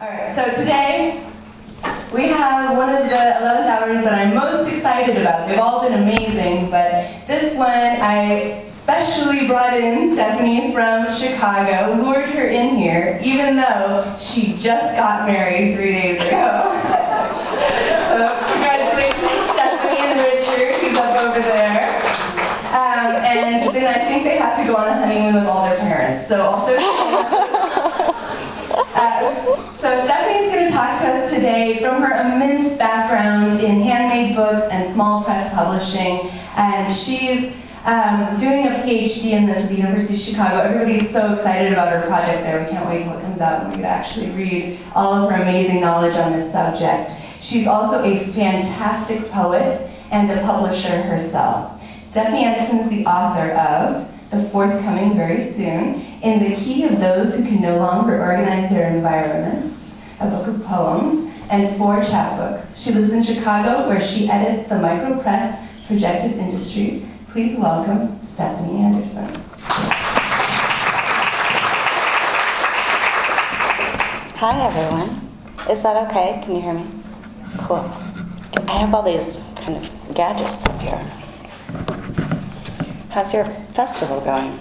All right, so today we have one of the 11 hours that I'm most excited about. They've all been amazing, but this one I specially brought in Stephanie from Chicago, lured her in here, even though she just got married three days ago. so congratulations, Stephanie and Richard, who's up over there. Um, and then I think they have to go on a honeymoon with all their parents. So also. So Stephanie's going to talk to us today from her immense background in handmade books and small press publishing. And she's um, doing a PhD in this at the University of Chicago. Everybody's so excited about her project there. We can't wait till it comes out and we can actually read all of her amazing knowledge on this subject. She's also a fantastic poet and a publisher herself. Stephanie Anderson is the author of the forthcoming very soon, In the Key of Those Who Can No Longer Organize Their Environments, a book of poems, and four chapbooks. She lives in Chicago, where she edits the Micro Press Projective Industries. Please welcome Stephanie Anderson. Hi, everyone. Is that okay? Can you hear me? Cool. I have all these kind of gadgets up here. How's your festival going?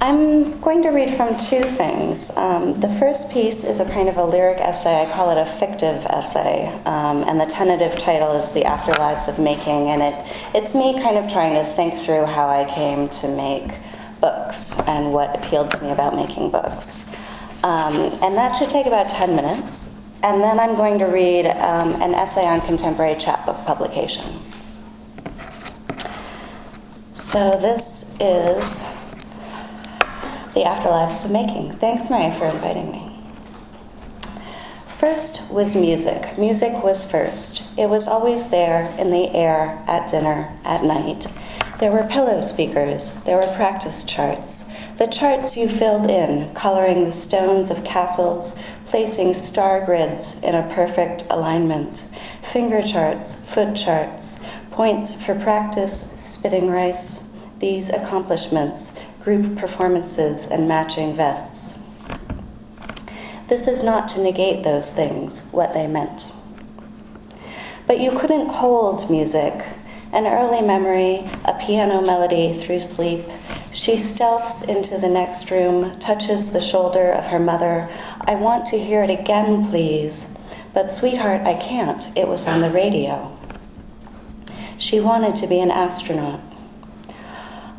I'm going to read from two things. Um, the first piece is a kind of a lyric essay. I call it a fictive essay, um, and the tentative title is "The Afterlives of Making." And it it's me kind of trying to think through how I came to make books and what appealed to me about making books. Um, and that should take about ten minutes. And then I'm going to read um, an essay on contemporary chapbook publication. So this is The Afterlives of Making. Thanks, Mary, for inviting me. First was music. Music was first. It was always there in the air, at dinner, at night. There were pillow speakers, there were practice charts. The charts you filled in, coloring the stones of castles, placing star grids in a perfect alignment, finger charts, foot charts, points for practice, spitting rice, these accomplishments, group performances, and matching vests. This is not to negate those things, what they meant. But you couldn't hold music, an early memory, a piano melody through sleep, she stealths into the next room, touches the shoulder of her mother. I want to hear it again, please. But, sweetheart, I can't. It was on the radio. She wanted to be an astronaut.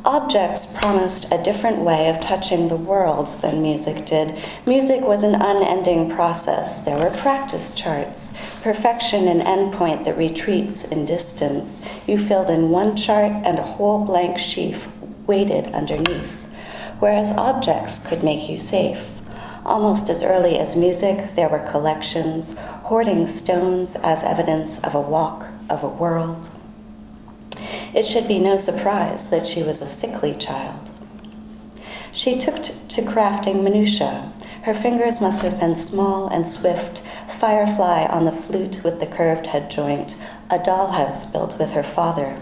Objects promised a different way of touching the world than music did. Music was an unending process. There were practice charts, perfection an endpoint that retreats in distance. You filled in one chart and a whole blank sheaf waited underneath, whereas objects could make you safe. Almost as early as music, there were collections, hoarding stones as evidence of a walk, of a world. It should be no surprise that she was a sickly child. She took to crafting minutiae. Her fingers must have been small and swift, firefly on the flute with the curved head joint, a dollhouse built with her father.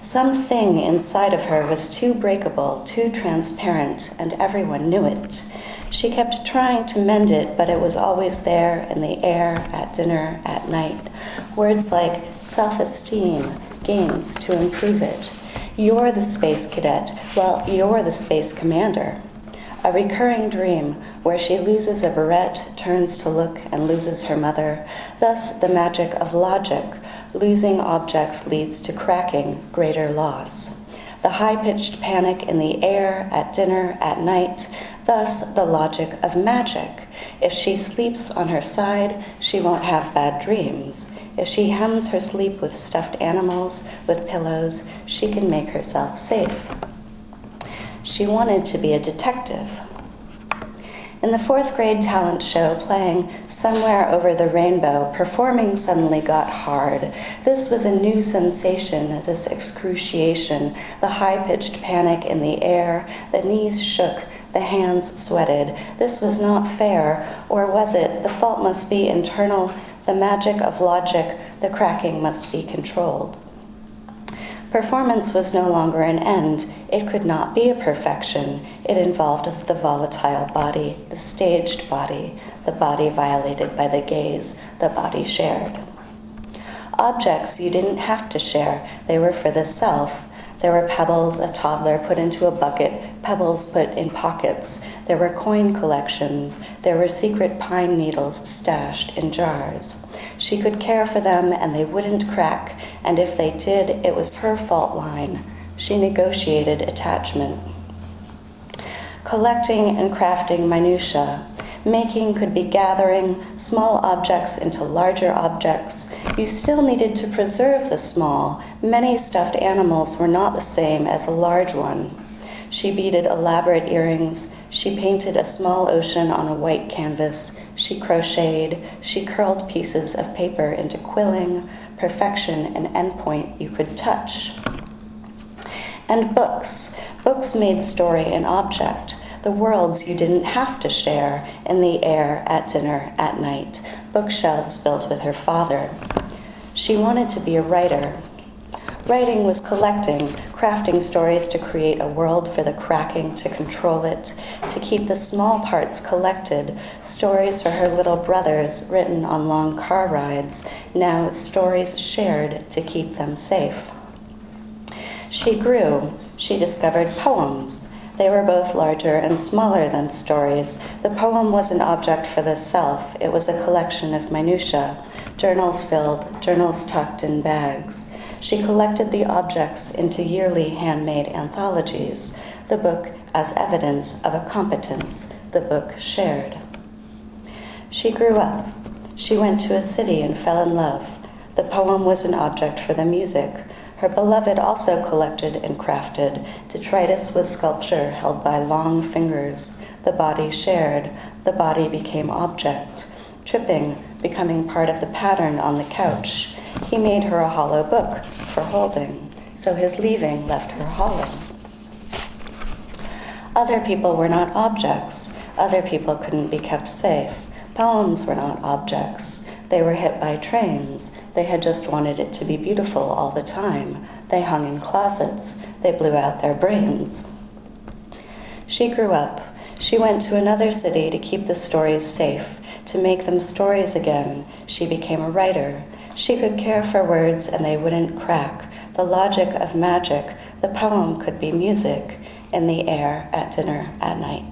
Something inside of her was too breakable, too transparent, and everyone knew it. She kept trying to mend it, but it was always there in the air, at dinner, at night. Words like self esteem, games to improve it. You're the space cadet, well, you're the space commander. A recurring dream where she loses a barrette, turns to look, and loses her mother. Thus, the magic of logic, losing objects leads to cracking, greater loss. The high pitched panic in the air, at dinner, at night, thus the logic of magic. If she sleeps on her side, she won't have bad dreams. If she hems her sleep with stuffed animals, with pillows, she can make herself safe. She wanted to be a detective. In the fourth grade talent show, playing Somewhere Over the Rainbow, performing suddenly got hard. This was a new sensation, this excruciation, the high pitched panic in the air, the knees shook, the hands sweated. This was not fair, or was it? The fault must be internal, the magic of logic, the cracking must be controlled. Performance was no longer an end. It could not be a perfection. It involved the volatile body, the staged body, the body violated by the gaze, the body shared. Objects you didn't have to share, they were for the self. There were pebbles a toddler put into a bucket, pebbles put in pockets. There were coin collections. There were secret pine needles stashed in jars. She could care for them and they wouldn't crack, and if they did, it was her fault line. She negotiated attachment. Collecting and crafting minutiae. Making could be gathering small objects into larger objects. You still needed to preserve the small. Many stuffed animals were not the same as a large one. She beaded elaborate earrings. She painted a small ocean on a white canvas. She crocheted. She curled pieces of paper into quilling, perfection, an endpoint you could touch. And books. Books made story an object the worlds you didn't have to share in the air, at dinner, at night, bookshelves built with her father. She wanted to be a writer. Writing was collecting, crafting stories to create a world for the cracking, to control it, to keep the small parts collected, stories for her little brothers written on long car rides, now stories shared to keep them safe. She grew. She discovered poems. They were both larger and smaller than stories. The poem was an object for the self, it was a collection of minutiae, journals filled, journals tucked in bags. She collected the objects into yearly handmade anthologies, the book as evidence of a competence, the book shared. She grew up. She went to a city and fell in love. The poem was an object for the music. Her beloved also collected and crafted. Detritus was sculpture held by long fingers. The body shared. The body became object. Tripping, becoming part of the pattern on the couch. He made her a hollow book for holding, so his leaving left her hollow. Other people were not objects. Other people couldn't be kept safe. Poems were not objects. They were hit by trains. They had just wanted it to be beautiful all the time. They hung in closets. They blew out their brains. She grew up. She went to another city to keep the stories safe, to make them stories again. She became a writer. She could care for words and they wouldn't crack. The logic of magic, the poem could be music in the air at dinner at night.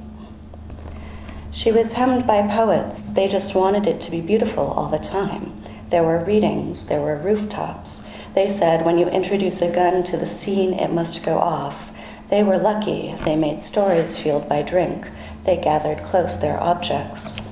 She was hemmed by poets. They just wanted it to be beautiful all the time. There were readings, there were rooftops. They said when you introduce a gun to the scene, it must go off. They were lucky. They made stories fueled by drink. They gathered close their objects.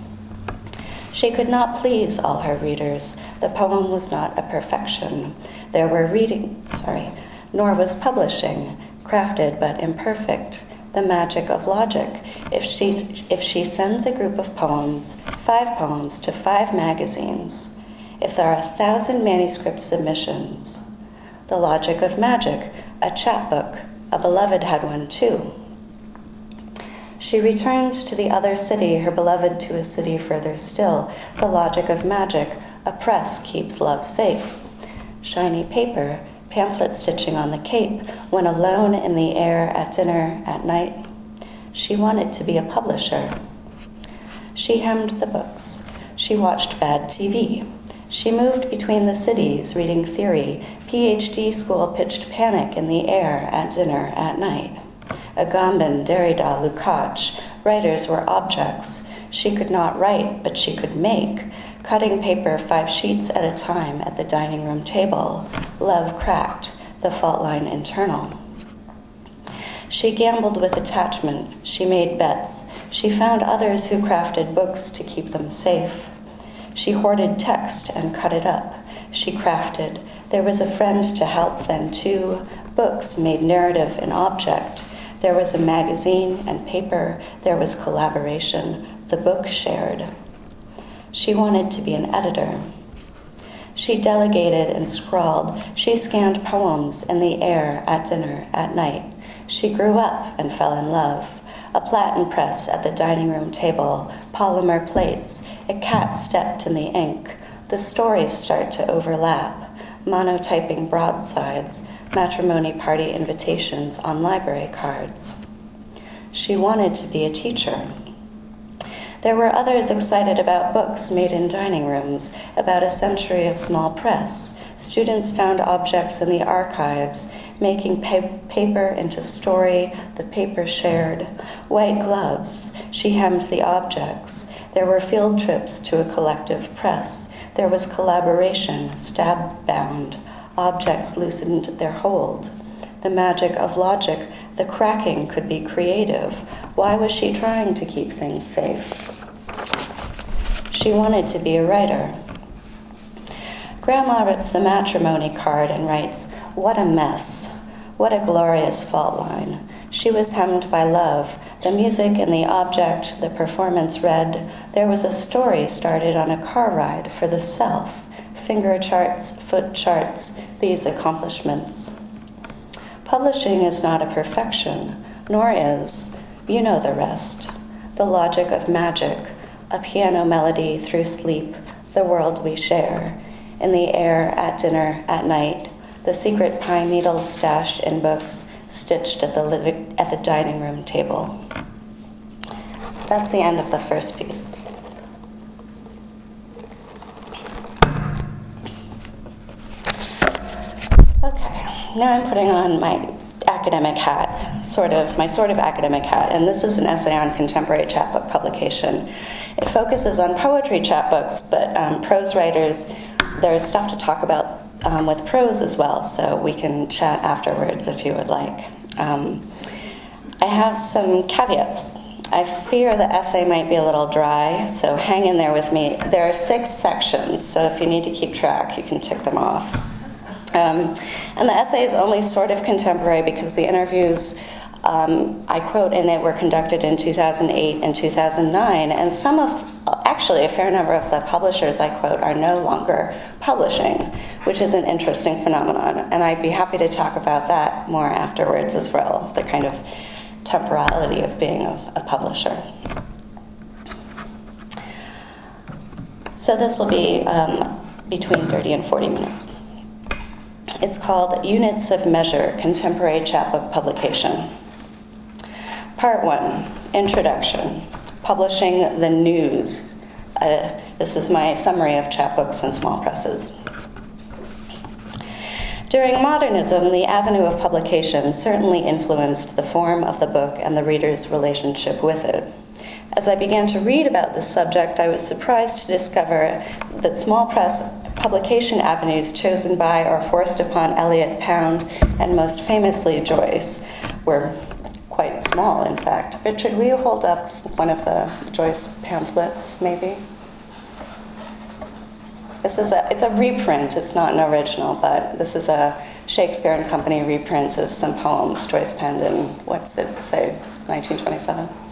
She could not please all her readers. The poem was not a perfection. There were readings, sorry, nor was publishing, crafted but imperfect the magic of logic. If she, if she sends a group of poems, five poems, to five magazines, if there are a thousand manuscript submissions, the logic of magic, a chapbook, a beloved had one too. She returned to the other city, her beloved to a city further still. The logic of magic, a press keeps love safe. Shiny paper, pamphlet stitching on the cape, when alone in the air at dinner at night. She wanted to be a publisher. She hemmed the books. She watched bad TV. She moved between the cities reading theory. PhD school pitched panic in the air at dinner at night. Agamben, Derrida, Lukács, writers were objects. She could not write, but she could make cutting paper five sheets at a time at the dining room table. Love cracked, the fault line internal. She gambled with attachment. She made bets. She found others who crafted books to keep them safe. She hoarded text and cut it up. She crafted. There was a friend to help then, too. Books made narrative an object. There was a magazine and paper. There was collaboration. The book shared. She wanted to be an editor. She delegated and scrawled. She scanned poems in the air at dinner at night. She grew up and fell in love. A platen press at the dining room table, polymer plates. A cat stepped in the ink. The stories start to overlap. Monotyping broadsides. Matrimony party invitations on library cards. She wanted to be a teacher. There were others excited about books made in dining rooms, about a century of small press. Students found objects in the archives, making pa- paper into story, the paper shared. White gloves, she hemmed the objects. There were field trips to a collective press. There was collaboration, stab bound. Objects loosened their hold. The magic of logic, the cracking could be creative. Why was she trying to keep things safe? She wanted to be a writer. Grandma rips the matrimony card and writes, What a mess. What a glorious fault line. She was hemmed by love. The music and the object, the performance read. There was a story started on a car ride for the self. Finger charts, foot charts, these accomplishments. Publishing is not a perfection, nor is, you know the rest, the logic of magic, a piano melody through sleep, the world we share, in the air at dinner at night, the secret pine needles stashed in books, stitched at the, living, at the dining room table. That's the end of the first piece. Okay, now I'm putting on my academic hat, sort of, my sort of academic hat, and this is an essay on contemporary chapbook publication. It focuses on poetry chapbooks, but um, prose writers, there's stuff to talk about um, with prose as well, so we can chat afterwards if you would like. Um, I have some caveats. I fear the essay might be a little dry, so hang in there with me. There are six sections, so if you need to keep track, you can tick them off. Um, and the essay is only sort of contemporary because the interviews um, I quote in it were conducted in 2008 and 2009, and some of, actually, a fair number of the publishers I quote are no longer publishing, which is an interesting phenomenon. And I'd be happy to talk about that more afterwards as well, the kind of temporality of being a, a publisher. So this will be um, between 30 and 40 minutes. It's called Units of Measure Contemporary Chapbook Publication. Part 1 Introduction Publishing the News. Uh, this is my summary of chapbooks and small presses. During modernism, the avenue of publication certainly influenced the form of the book and the reader's relationship with it. As I began to read about this subject, I was surprised to discover that small press publication avenues chosen by or forced upon Eliot Pound and most famously Joyce were quite small, in fact. Richard, will you hold up one of the Joyce pamphlets, maybe? This is a, it's a reprint, it's not an original, but this is a Shakespeare and Company reprint of some poems Joyce penned in, what's it say, 1927?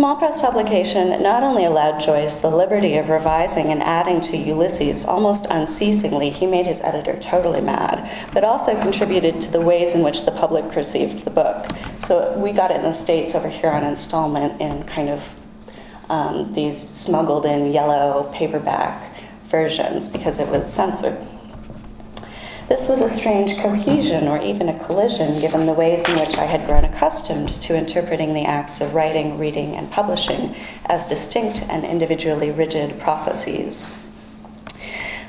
Small press publication not only allowed Joyce the liberty of revising and adding to Ulysses almost unceasingly, he made his editor totally mad, but also contributed to the ways in which the public perceived the book. So we got it in the States over here on installment in kind of um, these smuggled in yellow paperback versions because it was censored. This was a strange cohesion or even a collision given the ways in which I had grown accustomed to interpreting the acts of writing, reading, and publishing as distinct and individually rigid processes.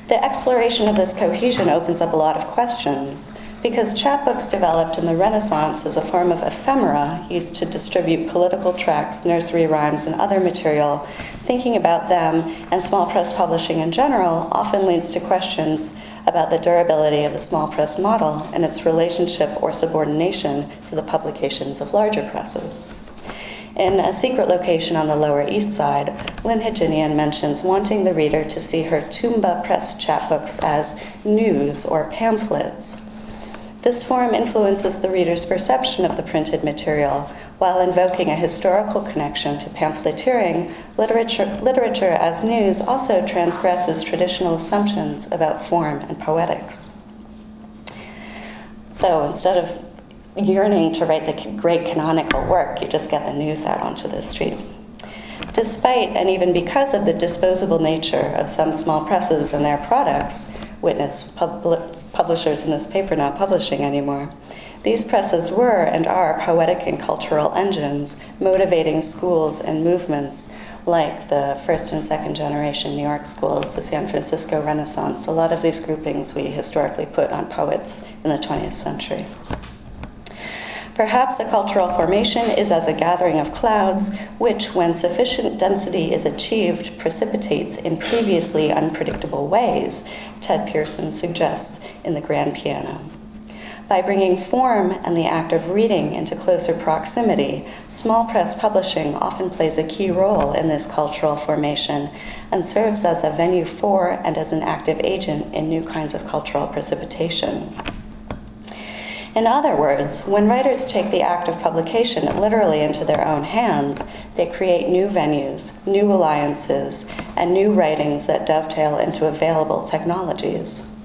The exploration of this cohesion opens up a lot of questions because chapbooks developed in the Renaissance as a form of ephemera used to distribute political tracts, nursery rhymes, and other material, thinking about them and small press publishing in general often leads to questions about the durability of the small press model and its relationship or subordination to the publications of larger presses. In A Secret Location on the Lower East Side, Lyn Hejinian mentions wanting the reader to see her Tuumba Press chapbooks as news or pamphlets. This form influences the reader's perception of the printed material while invoking a historical connection to pamphleteering. Literature, literature as news also transgresses traditional assumptions about form and poetics. So instead of yearning to write the great canonical work, you just get the news out onto the street. Despite and even because of the disposable nature of some small presses and their products, witness pub- publishers in this paper not publishing anymore. These presses were and are poetic and cultural engines, motivating schools and movements like the first and second generation New York schools, the San Francisco Renaissance. A lot of these groupings we historically put on poets in the 20th century. Perhaps a cultural formation is as a gathering of clouds, which, when sufficient density is achieved, precipitates in previously unpredictable ways, Ted Pearson suggests in The Grand Piano. By bringing form and the act of reading into closer proximity, small press publishing often plays a key role in this cultural formation and serves as a venue for and as an active agent in new kinds of cultural precipitation. In other words, when writers take the act of publication literally into their own hands, they create new venues, new alliances, and new writings that dovetail into available technologies.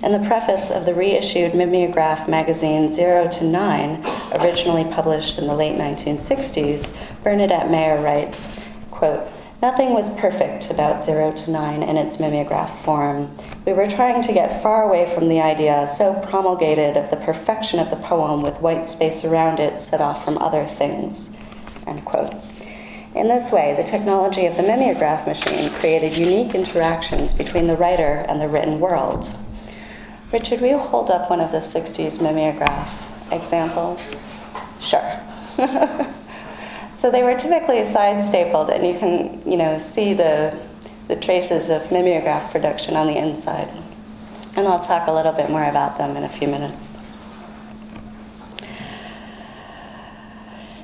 In the preface of the reissued Mimeograph magazine Zero to Nine, originally published in the late 1960s, Bernadette Mayer writes, quote, Nothing was perfect about Zero to Nine in its mimeograph form. We were trying to get far away from the idea, so promulgated, of the perfection of the poem with white space around it set off from other things. End quote. In this way, the technology of the mimeograph machine created unique interactions between the writer and the written world. Richard, will you hold up one of the 60s mimeograph examples? Sure. So they were typically side stapled, and you can, you know, see the, the traces of mimeograph production on the inside. And I'll talk a little bit more about them in a few minutes.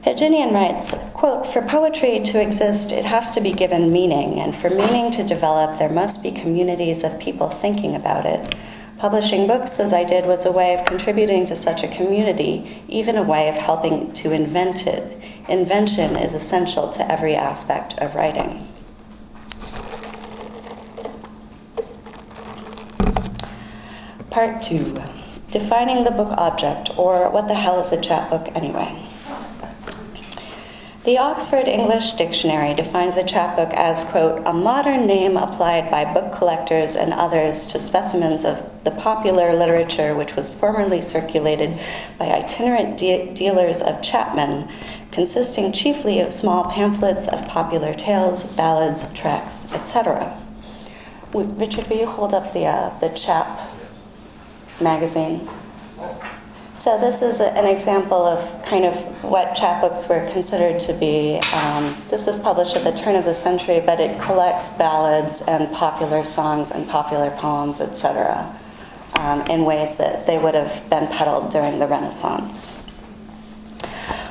Hejinian writes, quote, For poetry to exist, it has to be given meaning, and for meaning to develop, there must be communities of people thinking about it. Publishing books, as I did, was a way of contributing to such a community, even a way of helping to invent it. Invention is essential to every aspect of writing. Part two Defining the book object, or what the hell is a chapbook anyway? The Oxford English Dictionary defines a chapbook as, quote, a modern name applied by book collectors and others to specimens of the popular literature which was formerly circulated by itinerant de- dealers of chapmen consisting chiefly of small pamphlets of popular tales, ballads, tracts, etc. Richard, will you hold up the, uh, the Chap magazine? So this is a, an example of kind of what chapbooks were considered to be. Um, this was published at the turn of the century, but it collects ballads and popular songs and popular poems, etc., um, in ways that they would have been peddled during the Renaissance.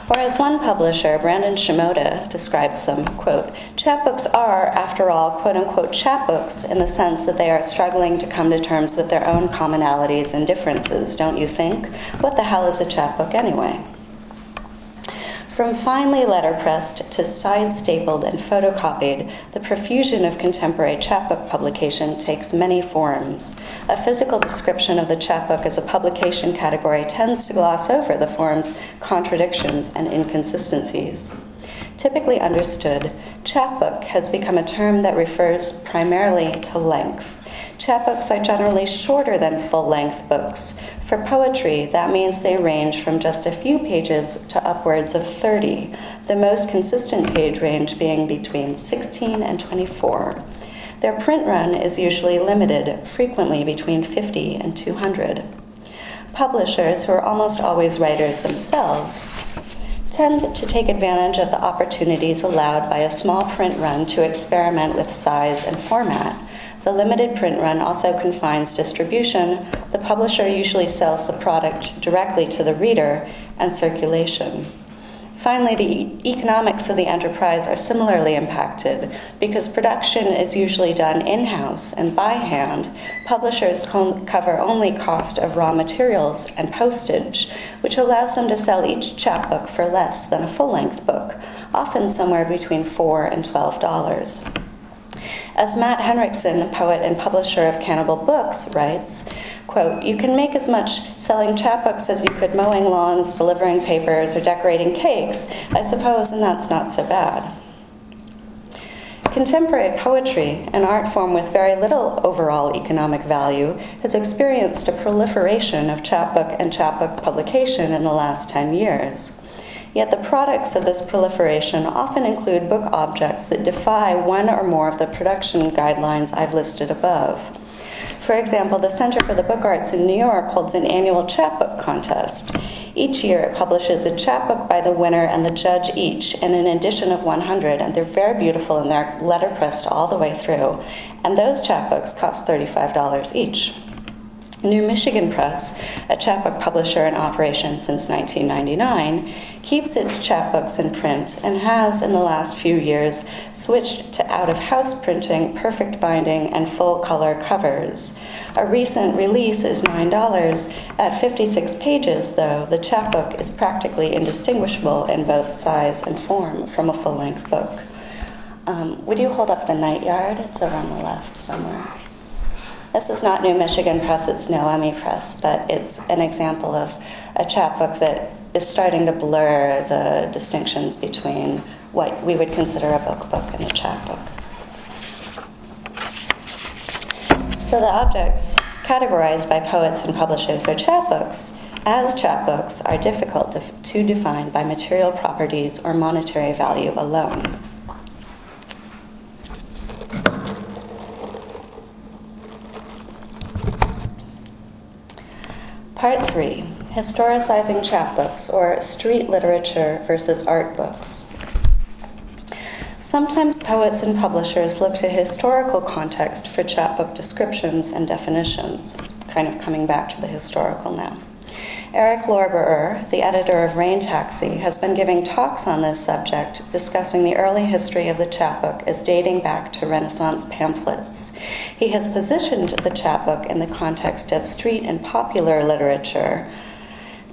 Or as one publisher, Brandon Shimoda, describes them, quote, chapbooks are, after all, quote unquote, chapbooks in the sense that they are struggling to come to terms with their own commonalities and differences, don't you think? What the hell is a chapbook anyway? From finely letterpressed to side stapled and photocopied, the profusion of contemporary chapbook publication takes many forms. A physical description of the chapbook as a publication category tends to gloss over the form's contradictions and inconsistencies. Typically understood, chapbook has become a term that refers primarily to length. Chapbooks are generally shorter than full length books. For poetry, that means they range from just a few pages to upwards of 30, the most consistent page range being between 16 and 24. Their print run is usually limited, frequently between 50 and 200. Publishers, who are almost always writers themselves, tend to take advantage of the opportunities allowed by a small print run to experiment with size and format. The limited print run also confines distribution. The publisher usually sells the product directly to the reader and circulation. Finally, the economics of the enterprise are similarly impacted because production is usually done in house and by hand. Publishers cover only cost of raw materials and postage, which allows them to sell each chapbook for less than a full length book, often somewhere between 4 and $12. As Matt Henriksen, poet and publisher of Cannibal Books, writes, quote, You can make as much selling chapbooks as you could mowing lawns, delivering papers, or decorating cakes, I suppose, and that's not so bad. Contemporary poetry, an art form with very little overall economic value, has experienced a proliferation of chapbook and chapbook publication in the last 10 years. Yet the products of this proliferation often include book objects that defy one or more of the production guidelines I've listed above. For example, the Center for the Book Arts in New York holds an annual chapbook contest. Each year it publishes a chapbook by the winner and the judge each in an edition of 100, and they're very beautiful and they're letterpressed all the way through. And those chapbooks cost $35 each. New Michigan Press, a chapbook publisher in operation since 1999, keeps its chapbooks in print and has, in the last few years, switched to out of house printing, perfect binding, and full color covers. A recent release is $9. At 56 pages, though, the chapbook is practically indistinguishable in both size and form from a full length book. Um, would you hold up the Night Yard? It's over on the left somewhere. This is not New Michigan Press, it's Noemi Press, but it's an example of a chapbook that is starting to blur the distinctions between what we would consider a book book and a chapbook. So the objects categorized by poets and publishers are chapbooks, as chapbooks are difficult to, to define by material properties or monetary value alone. Part 3 Historicizing Chapbooks, or Street Literature versus Art Books. Sometimes poets and publishers look to historical context for chapbook descriptions and definitions. Kind of coming back to the historical now. Eric Lorberer, the editor of Rain Taxi, has been giving talks on this subject, discussing the early history of the chapbook as dating back to Renaissance pamphlets. He has positioned the chapbook in the context of street and popular literature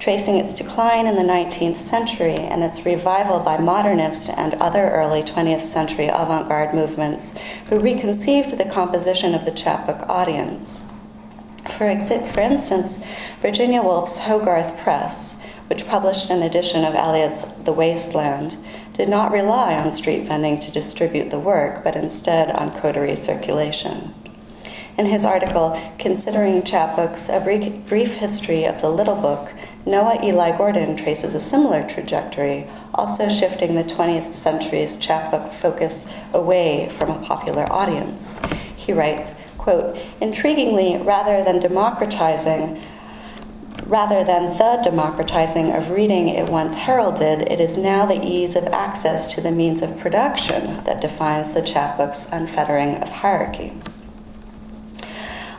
tracing its decline in the 19th century and its revival by modernist and other early 20th century avant garde movements who reconceived the composition of the chapbook audience. For, for instance, Virginia Woolf's Hogarth Press, which published an edition of Eliot's The Waste Land, did not rely on street vending to distribute the work, but instead on coterie circulation. In his article, Considering Chapbooks A Brief History of the Little Book, Noah Eli Gordon traces a similar trajectory, also shifting the 20th century's chapbook focus away from a popular audience. He writes, quote, intriguingly, rather than democratizing, rather than the democratizing of reading it once heralded, it is now the ease of access to the means of production that defines the chapbook's unfettering of hierarchy.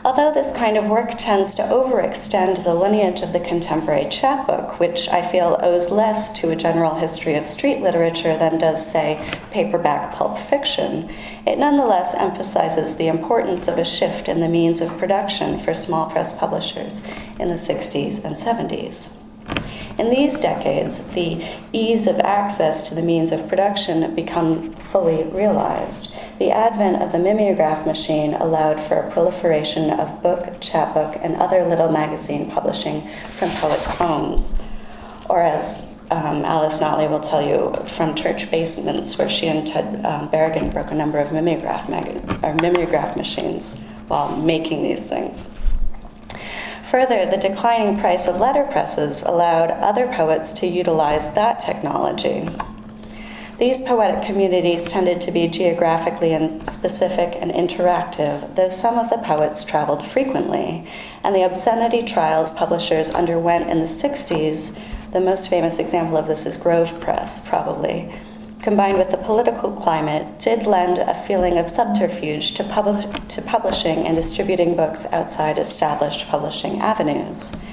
Although this kind of work tends to overextend the lineage of the contemporary chapbook, which I feel owes less to a general history of street literature than does, say, paperback pulp fiction, it nonetheless emphasizes the importance of a shift in the means of production for small press publishers in the 60s and 70s. In these decades, the ease of access to the means of production become fully realized. The advent of the mimeograph machine allowed for a proliferation of book, chapbook, and other little magazine publishing from poets' homes, or as um, Alice Notley will tell you from church basements where she and Ted um, Berrigan broke a number of mimeograph, mag- or mimeograph machines while making these things. Further, the declining price of letterpresses allowed other poets to utilize that technology. These poetic communities tended to be geographically specific and interactive, though some of the poets traveled frequently, and the obscenity trials publishers underwent in the 60s, the most famous example of this is Grove Press, probably, combined with the political climate, did lend a feeling of subterfuge to, pub- to publishing and distributing books outside established publishing avenues.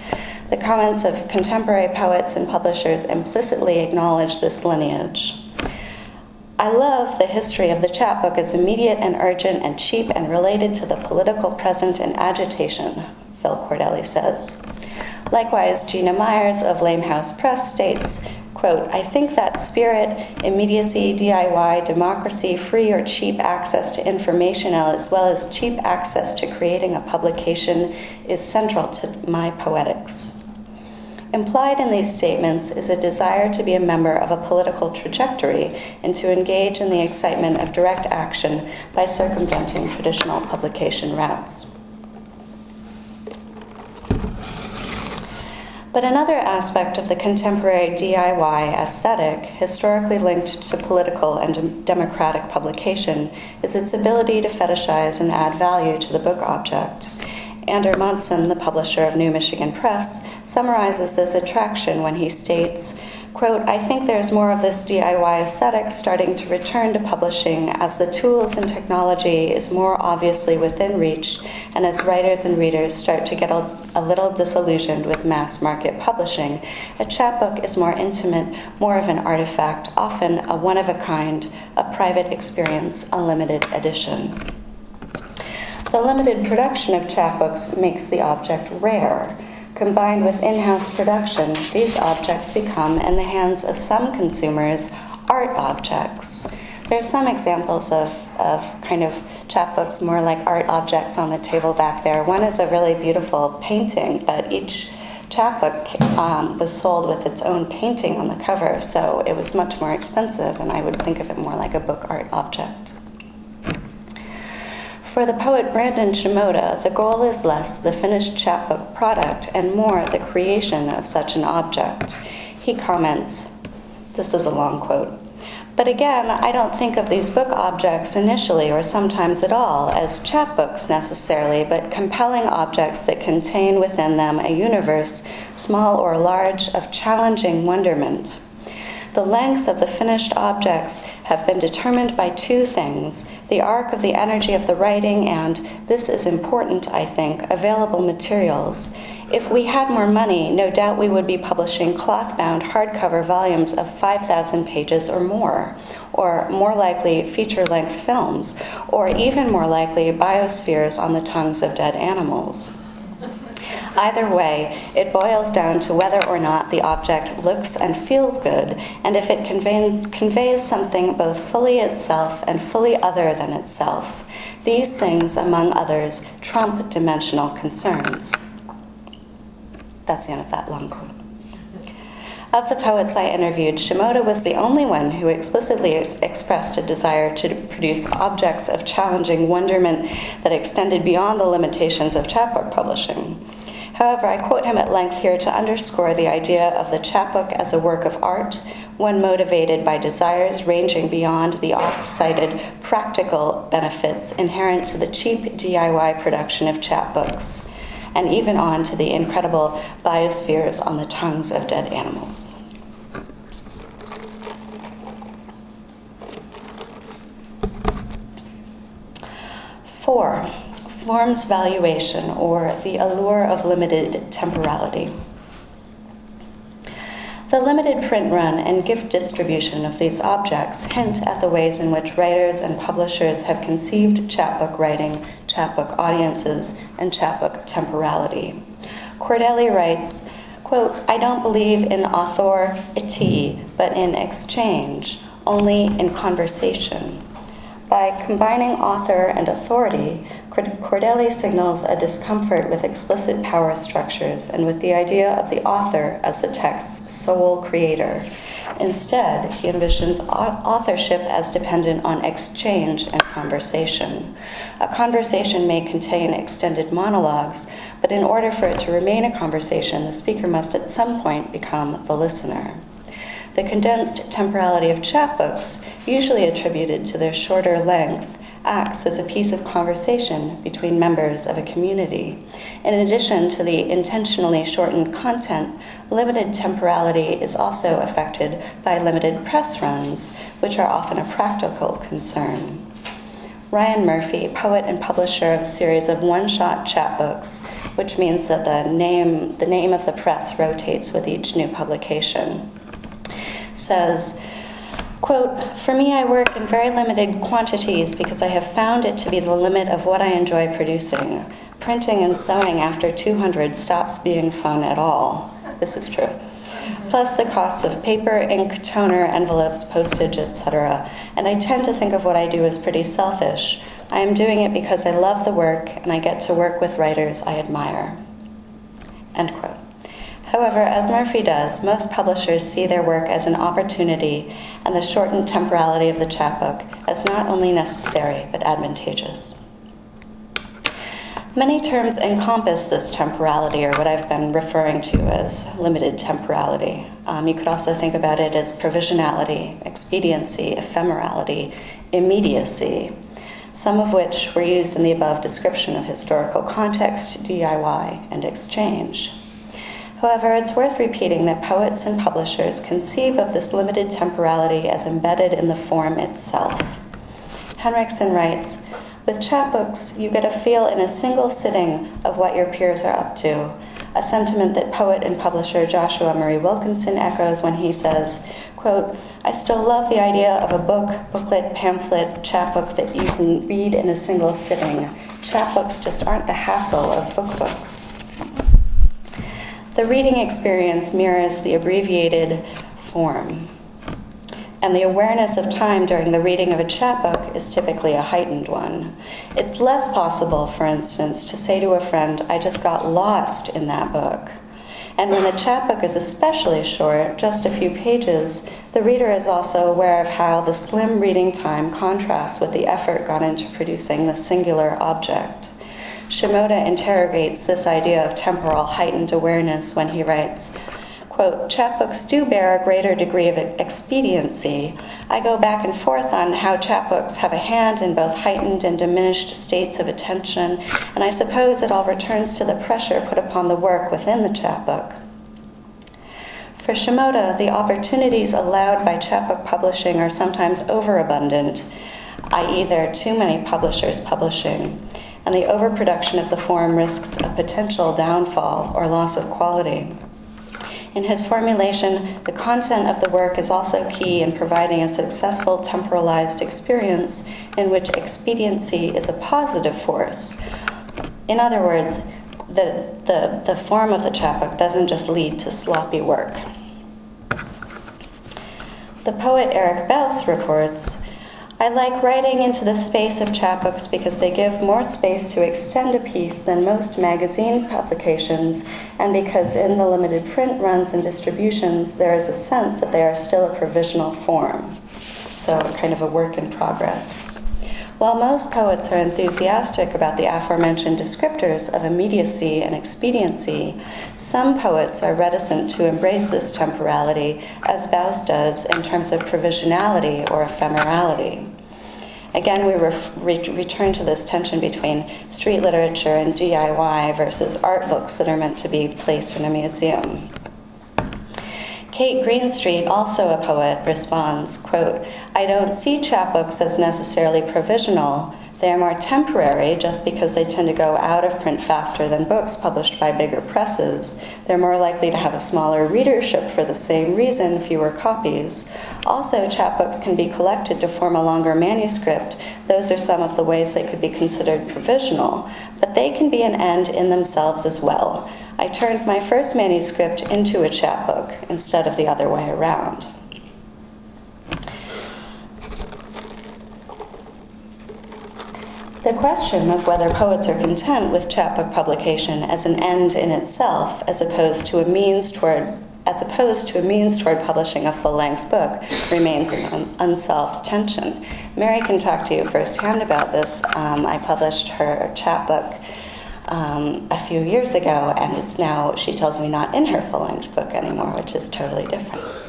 The comments of contemporary poets and publishers implicitly acknowledge this lineage. I love the history of the chapbook as immediate and urgent and cheap and related to the political present and agitation, Phil Cordelli says. Likewise, Gina Myers of Lame House Press states Quote, I think that spirit, immediacy, DIY, democracy, free or cheap access to information, as well as cheap access to creating a publication, is central to my poetics. Implied in these statements is a desire to be a member of a political trajectory and to engage in the excitement of direct action by circumventing traditional publication routes. But another aspect of the contemporary DIY aesthetic, historically linked to political and democratic publication, is its ability to fetishize and add value to the book object. Ander Monson, the publisher of New Michigan Press, summarizes this attraction when he states, quote, I think there's more of this DIY aesthetic starting to return to publishing as the tools and technology is more obviously within reach and as writers and readers start to get a, a little disillusioned with mass market publishing. A chapbook is more intimate, more of an artifact, often a one of a kind, a private experience, a limited edition. The limited production of chapbooks makes the object rare. Combined with in house production, these objects become, in the hands of some consumers, art objects. There are some examples of, of kind of chapbooks more like art objects on the table back there. One is a really beautiful painting, but each chapbook um, was sold with its own painting on the cover, so it was much more expensive, and I would think of it more like a book art object. For the poet Brandon Shimoda, the goal is less the finished chapbook product and more the creation of such an object. He comments, this is a long quote. But again, I don't think of these book objects initially or sometimes at all as chapbooks necessarily, but compelling objects that contain within them a universe, small or large, of challenging wonderment. The length of the finished objects have been determined by two things the arc of the energy of the writing, and, this is important, I think, available materials. If we had more money, no doubt we would be publishing cloth bound hardcover volumes of 5,000 pages or more, or more likely feature length films, or even more likely biospheres on the tongues of dead animals. Either way, it boils down to whether or not the object looks and feels good, and if it conveys, conveys something both fully itself and fully other than itself. These things, among others, trump dimensional concerns. That's the end of that long quote. Of the poets I interviewed, Shimoda was the only one who explicitly ex- expressed a desire to produce objects of challenging wonderment that extended beyond the limitations of chapbook publishing. However, I quote him at length here to underscore the idea of the chapbook as a work of art, one motivated by desires ranging beyond the oft cited practical benefits inherent to the cheap DIY production of chapbooks, and even on to the incredible biospheres on the tongues of dead animals. Four, Form's valuation, or the allure of limited temporality. The limited print run and gift distribution of these objects hint at the ways in which writers and publishers have conceived chapbook writing, chapbook audiences, and chapbook temporality. Cordelli writes, quote, I don't believe in authority, but in exchange, only in conversation. By combining author and authority, Cordelli signals a discomfort with explicit power structures and with the idea of the author as the text's sole creator. Instead, he envisions authorship as dependent on exchange and conversation. A conversation may contain extended monologues, but in order for it to remain a conversation, the speaker must at some point become the listener. The condensed temporality of chapbooks, usually attributed to their shorter length, acts as a piece of conversation between members of a community. In addition to the intentionally shortened content, limited temporality is also affected by limited press runs, which are often a practical concern. Ryan Murphy, poet and publisher of a series of one-shot chapbooks, which means that the name, the name of the press rotates with each new publication, says, Quote, for me, I work in very limited quantities because I have found it to be the limit of what I enjoy producing. Printing and sewing after 200 stops being fun at all. This is true. Plus the costs of paper, ink, toner, envelopes, postage, etc. And I tend to think of what I do as pretty selfish. I am doing it because I love the work and I get to work with writers I admire. End quote. However, as Murphy does, most publishers see their work as an opportunity and the shortened temporality of the chapbook as not only necessary but advantageous. Many terms encompass this temporality, or what I've been referring to as limited temporality. Um, you could also think about it as provisionality, expediency, ephemerality, immediacy, some of which were used in the above description of historical context, DIY, and exchange. However, it's worth repeating that poets and publishers conceive of this limited temporality as embedded in the form itself. Henriksen writes, with chapbooks, you get a feel in a single sitting of what your peers are up to, a sentiment that poet and publisher Joshua Marie Wilkinson echoes when he says, quote, I still love the idea of a book, booklet, pamphlet, chapbook that you can read in a single sitting. Chapbooks just aren't the hassle of bookbooks. The reading experience mirrors the abbreviated form and the awareness of time during the reading of a chapbook is typically a heightened one. It's less possible, for instance, to say to a friend, I just got lost in that book. And when the chapbook is especially short, just a few pages, the reader is also aware of how the slim reading time contrasts with the effort gone into producing the singular object. Shimoda interrogates this idea of temporal heightened awareness when he writes, quote, chapbooks do bear a greater degree of expediency. I go back and forth on how chapbooks have a hand in both heightened and diminished states of attention, and I suppose it all returns to the pressure put upon the work within the chapbook. For Shimoda, the opportunities allowed by chapbook publishing are sometimes overabundant, i.e., there are too many publishers publishing, and the overproduction of the form risks a potential downfall or loss of quality. In his formulation, the content of the work is also key in providing a successful temporalized experience in which expediency is a positive force. In other words, the, the, the form of the chapbook doesn't just lead to sloppy work. The poet Eric Baus reports I like writing into the space of chapbooks because they give more space to extend a piece than most magazine publications, and because in the limited print runs and distributions, there is a sense that they are still a provisional form. So, kind of a work in progress. While most poets are enthusiastic about the aforementioned descriptors of immediacy and expediency, some poets are reticent to embrace this temporality, as Baus does in terms of provisionality or ephemerality. Again, we re- return to this tension between street literature and DIY versus art books that are meant to be placed in a museum. Kate Greenstreet, also a poet, responds, quote, I don't see chapbooks as necessarily provisional. They are more temporary just because they tend to go out of print faster than books published by bigger presses. They're more likely to have a smaller readership for the same reason, fewer copies. Also, chapbooks can be collected to form a longer manuscript. Those are some of the ways they could be considered provisional, but they can be an end in themselves as well. I turned my first manuscript into a chapbook instead of the other way around. The question of whether poets are content with chapbook publication as an end in itself, as opposed to a means toward as opposed to a means toward publishing a full-length book, remains an unsolved tension. Mary can talk to you firsthand about this. Um, I published her chapbook um, a few years ago, and it's now, she tells me, not in her full length book anymore, which is totally different.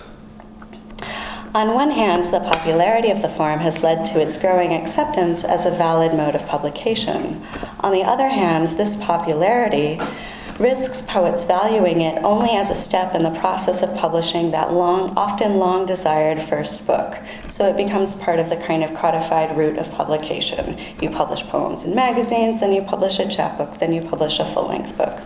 On one hand, the popularity of the form has led to its growing acceptance as a valid mode of publication. On the other hand, this popularity risks poets valuing it only as a step in the process of publishing that long, often long desired first book. So it becomes part of the kind of codified route of publication. You publish poems in magazines, then you publish a chapbook, then you publish a full length book.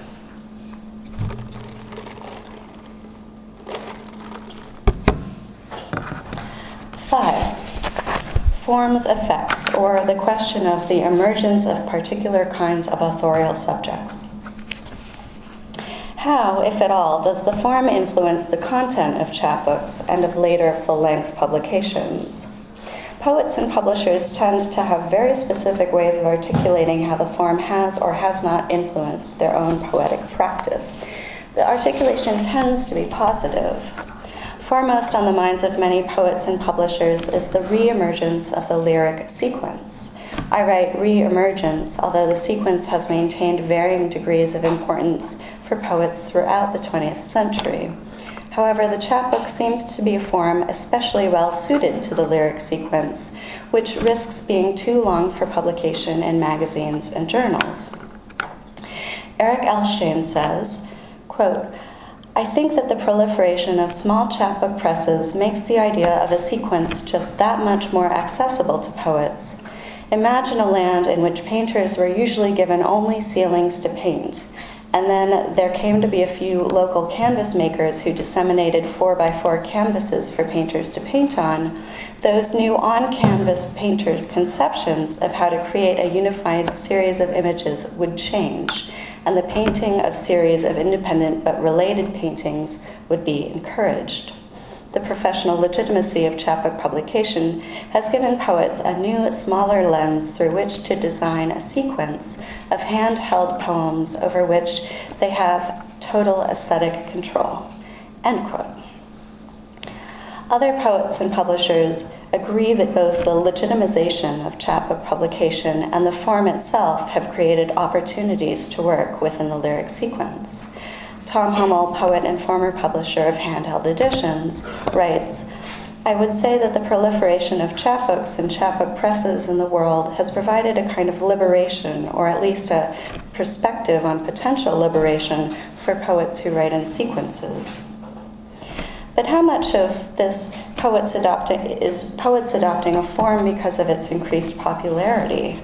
Five, forms effects, or the question of the emergence of particular kinds of authorial subjects. How, if at all, does the form influence the content of chapbooks and of later full length publications? Poets and publishers tend to have very specific ways of articulating how the form has or has not influenced their own poetic practice. The articulation tends to be positive. Foremost on the minds of many poets and publishers is the re-emergence of the lyric sequence. I write re-emergence, although the sequence has maintained varying degrees of importance for poets throughout the 20th century. However, the chapbook seems to be a form especially well suited to the lyric sequence, which risks being too long for publication in magazines and journals. Eric Elshtain says, quote, I think that the proliferation of small chapbook presses makes the idea of a sequence just that much more accessible to poets. Imagine a land in which painters were usually given only ceilings to paint and then there came to be a few local canvas makers who disseminated 4x4 canvases for painters to paint on. Those new on canvas painters' conceptions of how to create a unified series of images would change, and the painting of series of independent but related paintings would be encouraged the professional legitimacy of chapbook publication has given poets a new, smaller lens through which to design a sequence of handheld poems over which they have total aesthetic control. End quote. Other poets and publishers agree that both the legitimization of chapbook publication and the form itself have created opportunities to work within the lyric sequence. Tom Hummel, poet and former publisher of Handheld Editions, writes I would say that the proliferation of chapbooks and chapbook presses in the world has provided a kind of liberation, or at least a perspective on potential liberation for poets who write in sequences. But how much of this poets adopting is poets adopting a form because of its increased popularity?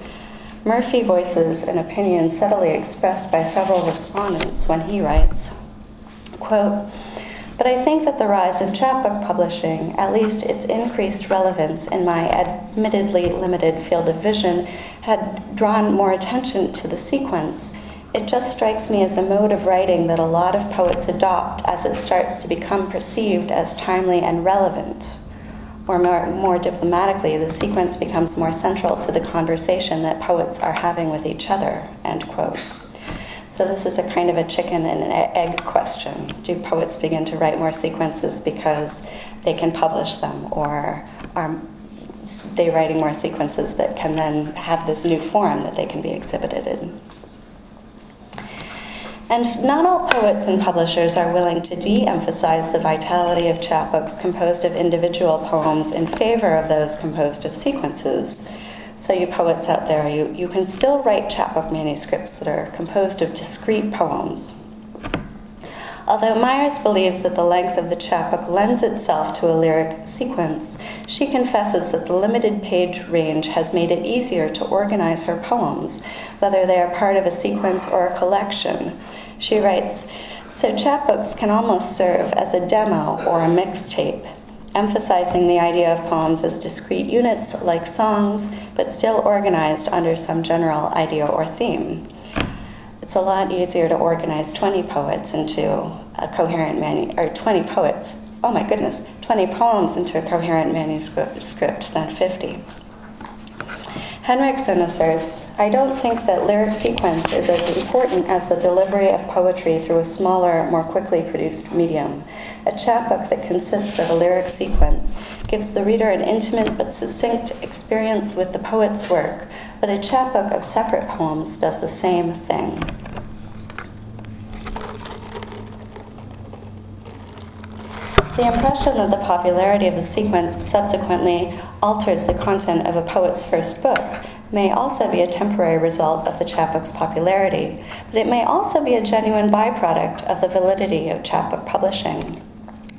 Murphy voices an opinion subtly expressed by several respondents when he writes, quote, but I think that the rise of chapbook publishing, at least its increased relevance in my admittedly limited field of vision, had drawn more attention to the sequence. It just strikes me as a mode of writing that a lot of poets adopt as it starts to become perceived as timely and relevant or more, more diplomatically, the sequence becomes more central to the conversation that poets are having with each other, end quote. So this is a kind of a chicken and an egg question. Do poets begin to write more sequences because they can publish them, or are they writing more sequences that can then have this new form that they can be exhibited in? And not all poets and publishers are willing to de emphasize the vitality of chapbooks composed of individual poems in favor of those composed of sequences. So, you poets out there, you, you can still write chapbook manuscripts that are composed of discrete poems. Although Myers believes that the length of the chapbook lends itself to a lyric sequence, she confesses that the limited page range has made it easier to organize her poems, whether they are part of a sequence or a collection. She writes So chapbooks can almost serve as a demo or a mixtape, emphasizing the idea of poems as discrete units like songs, but still organized under some general idea or theme it's a lot easier to organize 20 poets into a coherent manu or 20 poets. Oh my goodness, 20 poems into a coherent manuscript than 50. Henriksen asserts, I don't think that lyric sequence is as important as the delivery of poetry through a smaller, more quickly produced medium. A chapbook that consists of a lyric sequence gives the reader an intimate but succinct experience with the poet's work, but a chapbook of separate poems does the same thing. The impression that the popularity of the sequence subsequently alters the content of a poet's first book may also be a temporary result of the chapbook's popularity, but it may also be a genuine byproduct of the validity of chapbook publishing.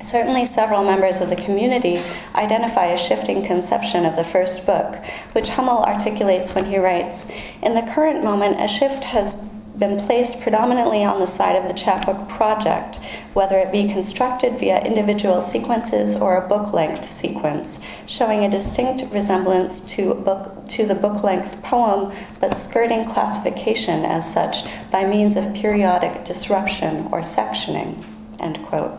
Certainly, several members of the community identify a shifting conception of the first book, which Hummel articulates when he writes In the current moment, a shift has been placed predominantly on the side of the chapbook project, whether it be constructed via individual sequences or a book length sequence, showing a distinct resemblance to, book, to the book length poem, but skirting classification as such by means of periodic disruption or sectioning. End quote.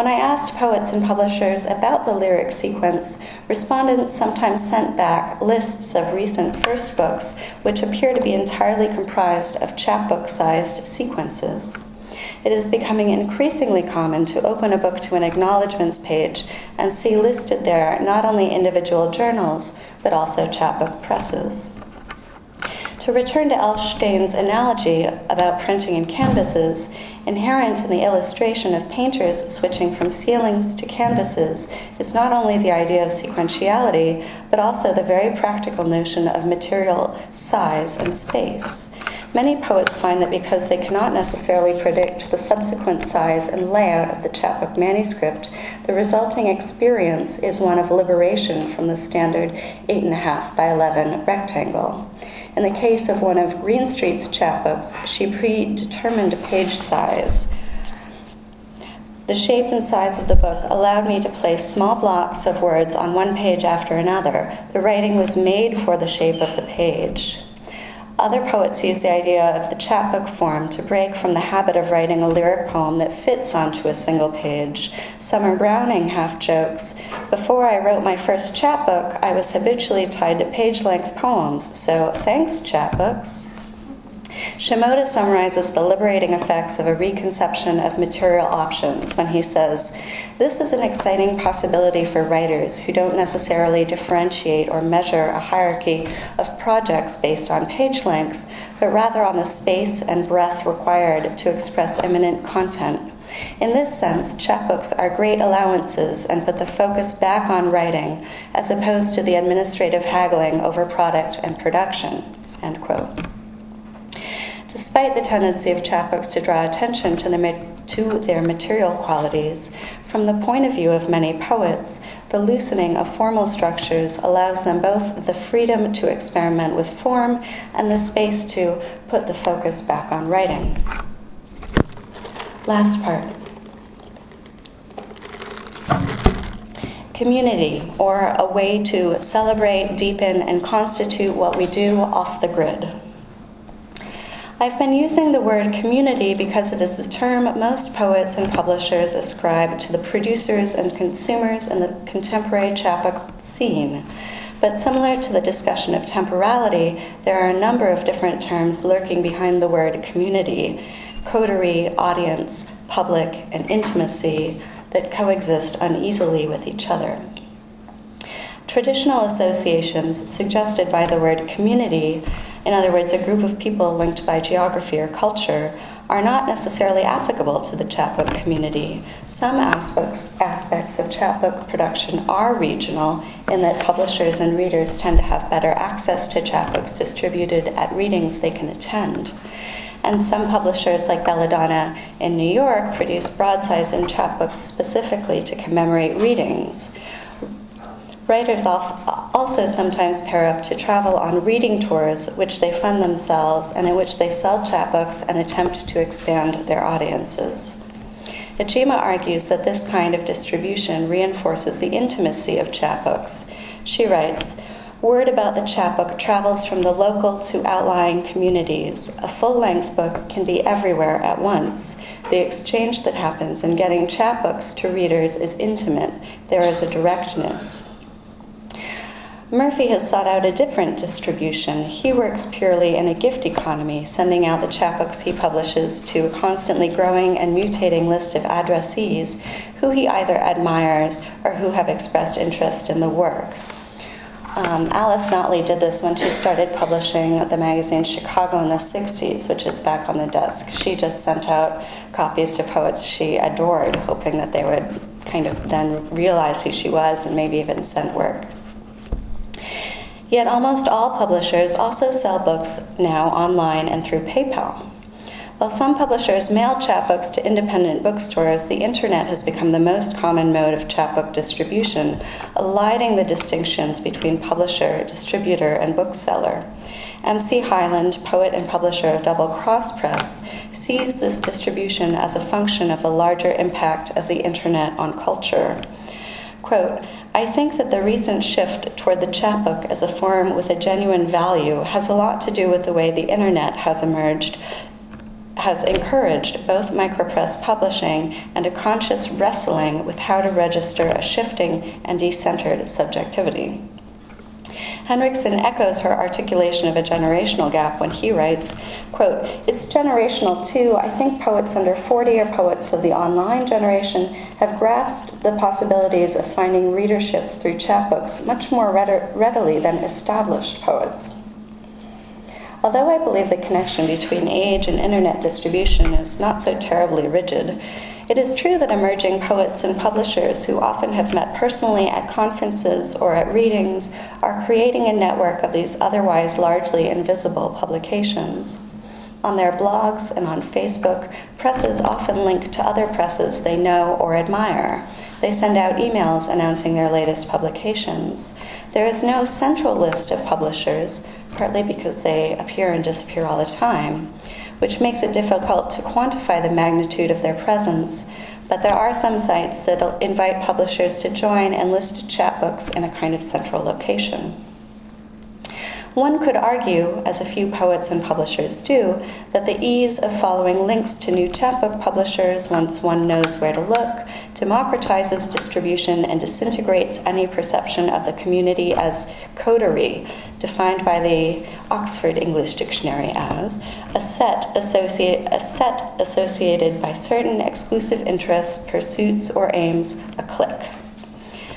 When I asked poets and publishers about the lyric sequence, respondents sometimes sent back lists of recent first books which appear to be entirely comprised of chapbook sized sequences. it is becoming increasingly common to open a book to an acknowledgments page and see listed there not only individual journals, but also chapbook presses. To return to Elshtain's analogy about printing in canvases, inherent in the illustration of painters switching from ceilings to canvases is not only the idea of sequentiality, but also the very practical notion of material size and space. Many poets find that because they cannot necessarily predict the subsequent size and layout of the chapbook manuscript, the resulting experience is one of liberation from the standard 8.5 by 11 rectangle. In the case of one of Greenstreet's chapbooks, she predetermined page size. The shape and size of the book allowed me to place small blocks of words on one page after another. The writing was made for the shape of the page. Other poets use the idea of the chapbook form to break from the habit of writing a lyric poem that fits onto a single page. Summer Browning half jokes Before I wrote my first chapbook, I was habitually tied to page length poems, so thanks, chapbooks. Shimoda summarizes the liberating effects of a reconception of material options when he says, This is an exciting possibility for writers who don't necessarily differentiate or measure a hierarchy of projects based on page length, but rather on the space and breadth required to express immanent content. In this sense, chapbooks are great allowances and put the focus back on writing as opposed to the administrative haggling over product and production. End quote. Despite the tendency of chapbooks to draw attention to, the, to their material qualities, from the point of view of many poets, the loosening of formal structures allows them both the freedom to experiment with form and the space to put the focus back on writing. Last part. Community, or a way to celebrate, deepen, and constitute what we do off the grid. I've been using the word community because it is the term most poets and publishers ascribe to the producers and consumers in the contemporary chapbook scene. But similar to the discussion of temporality, there are a number of different terms lurking behind the word community coterie, audience, public, and intimacy that coexist uneasily with each other. Traditional associations suggested by the word community in other words, a group of people linked by geography or culture, are not necessarily applicable to the chapbook community. Some aspects, aspects of chapbook production are regional in that publishers and readers tend to have better access to chapbooks distributed at readings they can attend. And some publishers, like Belladonna in New York, produce broadsides and chapbooks specifically to commemorate readings. Writers also sometimes pair up to travel on reading tours, which they fund themselves and in which they sell chapbooks and attempt to expand their audiences. Ajima argues that this kind of distribution reinforces the intimacy of chapbooks. She writes, Word about the chapbook travels from the local to outlying communities. A full length book can be everywhere at once. The exchange that happens in getting chapbooks to readers is intimate, there is a directness. Murphy has sought out a different distribution. He works purely in a gift economy, sending out the chapbooks he publishes to a constantly growing and mutating list of addressees who he either admires or who have expressed interest in the work. Um, Alice Notley did this when she started publishing the magazine Chicago in the 60s, which is back on the desk. She just sent out copies to poets she adored, hoping that they would kind of then realize who she was and maybe even send work. Yet almost all publishers also sell books now online and through PayPal. While some publishers mail chapbooks to independent bookstores, the internet has become the most common mode of chapbook distribution, eliding the distinctions between publisher, distributor, and bookseller. MC Hyland, poet and publisher of Double Cross Press, sees this distribution as a function of the larger impact of the internet on culture. Quote, I think that the recent shift toward the chapbook as a form with a genuine value has a lot to do with the way the internet has emerged, has encouraged both micropress publishing and a conscious wrestling with how to register a shifting and decentered subjectivity. Henriksen echoes her articulation of a generational gap when he writes, quote, It's generational too. I think poets under 40 or poets of the online generation have grasped the possibilities of finding readerships through chapbooks much more readily than established poets. Although I believe the connection between age and internet distribution is not so terribly rigid, it is true that emerging poets and publishers who often have met personally at conferences or at readings are creating a network of these otherwise largely invisible publications. On their blogs and on Facebook, presses often link to other presses they know or admire. They send out emails announcing their latest publications. There is no central list of publishers, partly because they appear and disappear all the time which makes it difficult to quantify the magnitude of their presence. But there are some sites that invite publishers to join and list chapbooks in a kind of central location. One could argue, as a few poets and publishers do, that the ease of following links to new chapbook publishers once one knows where to look democratizes distribution and disintegrates any perception of the community as coterie, defined by the Oxford English Dictionary as a set, associate, a set associated by certain exclusive interests, pursuits, or aims, a clique.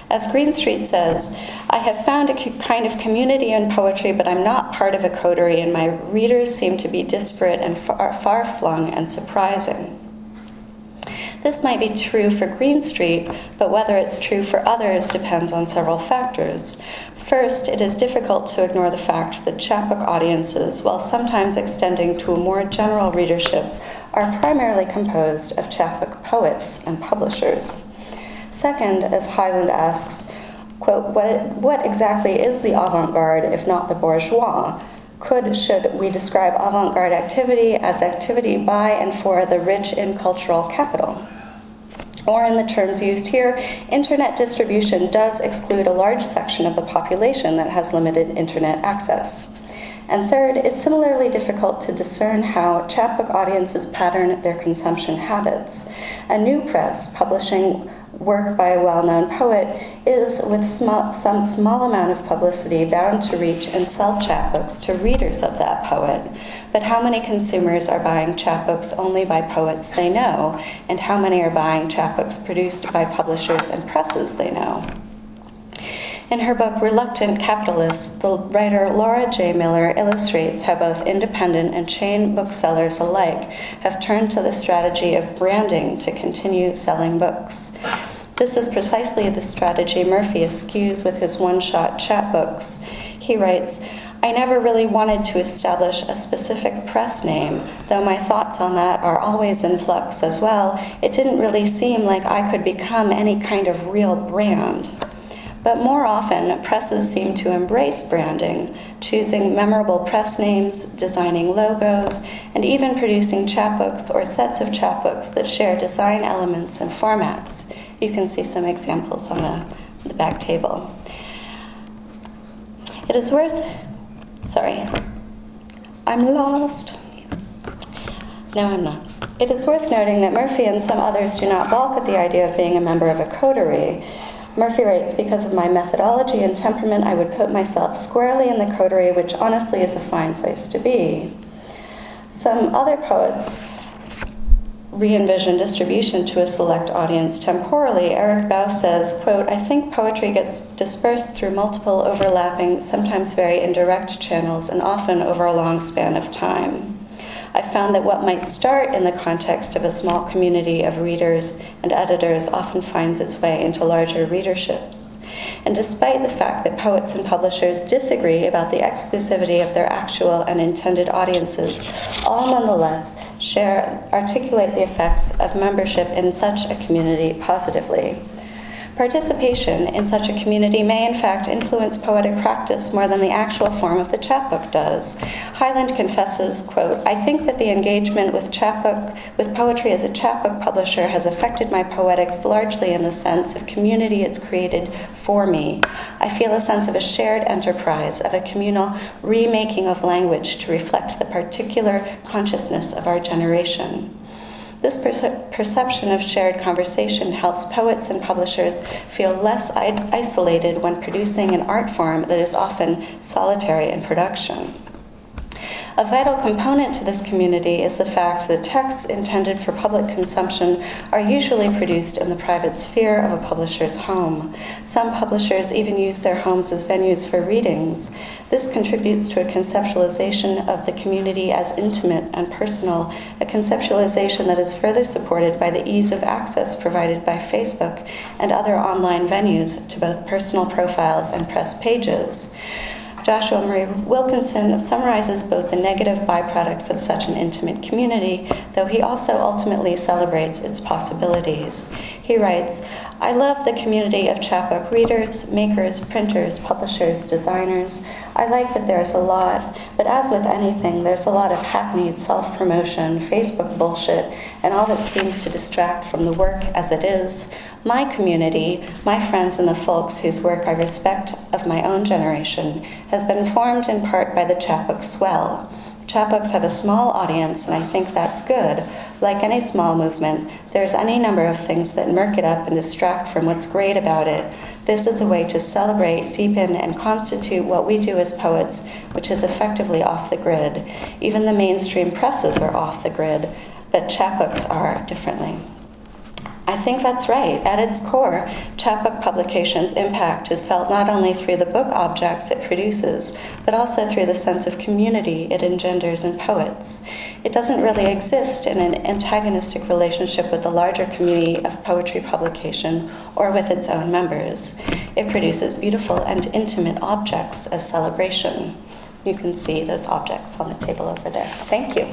As Greenstreet says, I have found a kind of community in poetry, but I'm not part of a coterie, and my readers seem to be disparate and far flung and surprising. This might be true for Greenstreet, but whether it's true for others depends on several factors. First, it is difficult to ignore the fact that chapbook audiences, while sometimes extending to a more general readership, are primarily composed of chapbook poets and publishers. Second, as Hyland asks, quote, what, what exactly is the avant garde if not the bourgeois? Could, should we describe avant garde activity as activity by and for the rich in cultural capital? Or, in the terms used here, internet distribution does exclude a large section of the population that has limited internet access. And third, it's similarly difficult to discern how chapbook audiences pattern their consumption habits. A new press publishing work by a well known poet is, with small, some small amount of publicity, bound to reach and sell chapbooks to readers of that poet. But how many consumers are buying chapbooks only by poets they know, and how many are buying chapbooks produced by publishers and presses they know? In her book Reluctant Capitalists, the writer Laura J. Miller illustrates how both independent and chain booksellers alike have turned to the strategy of branding to continue selling books. This is precisely the strategy Murphy eschews with his one shot chapbooks. He writes, I never really wanted to establish a specific press name, though my thoughts on that are always in flux as well. It didn't really seem like I could become any kind of real brand. But more often, presses seem to embrace branding, choosing memorable press names, designing logos, and even producing chapbooks or sets of chapbooks that share design elements and formats. You can see some examples on the, the back table. It is worth, sorry, I'm lost. No, I'm not. It is worth noting that Murphy and some others do not balk at the idea of being a member of a coterie. Murphy writes, because of my methodology and temperament, I would put myself squarely in the coterie, which honestly is a fine place to be. Some other poets re envision distribution to a select audience temporally. Eric Baus says, quote, I think poetry gets dispersed through multiple overlapping, sometimes very indirect channels, and often over a long span of time. I found that what might start in the context of a small community of readers and editors often finds its way into larger readerships. And despite the fact that poets and publishers disagree about the exclusivity of their actual and intended audiences, all nonetheless share articulate the effects of membership in such a community positively. Participation in such a community may, in fact, influence poetic practice more than the actual form of the chapbook does. Hyland confesses, quote, I think that the engagement with chapbook, with poetry as a chapbook publisher has affected my poetics largely in the sense of community it's created for me. I feel a sense of a shared enterprise, of a communal remaking of language to reflect the particular consciousness of our generation. This perce- perception of shared conversation helps poets and publishers feel less I- isolated when producing an art form that is often solitary in production. A vital component to this community is the fact that texts intended for public consumption are usually produced in the private sphere of a publisher's home. Some publishers even use their homes as venues for readings. This contributes to a conceptualization of the community as intimate and personal, a conceptualization that is further supported by the ease of access provided by Facebook and other online venues to both personal profiles and press pages. Joshua Marie Wilkinson summarizes both the negative byproducts of such an intimate community, though he also ultimately celebrates its possibilities. He writes, I love the community of chapbook readers, makers, printers, publishers, designers. I like that there's a lot, but as with anything, there's a lot of hackneyed self promotion, Facebook bullshit, and all that seems to distract from the work as it is. My community, my friends and the folks whose work I respect of my own generation, has been formed in part by the chapbook swell. Chapbooks have a small audience, and I think that's good. Like any small movement, there's any number of things that murk it up and distract from what's great about it. This is a way to celebrate, deepen, and constitute what we do as poets, which is effectively off the grid. Even the mainstream presses are off the grid, but chapbooks are differently. I think that's right. At its core, chapbook publication's impact is felt not only through the book objects it produces, but also through the sense of community it engenders in poets. It doesn't really exist in an antagonistic relationship with the larger community of poetry publication or with its own members. It produces beautiful and intimate objects as celebration. You can see those objects on the table over there. Thank you.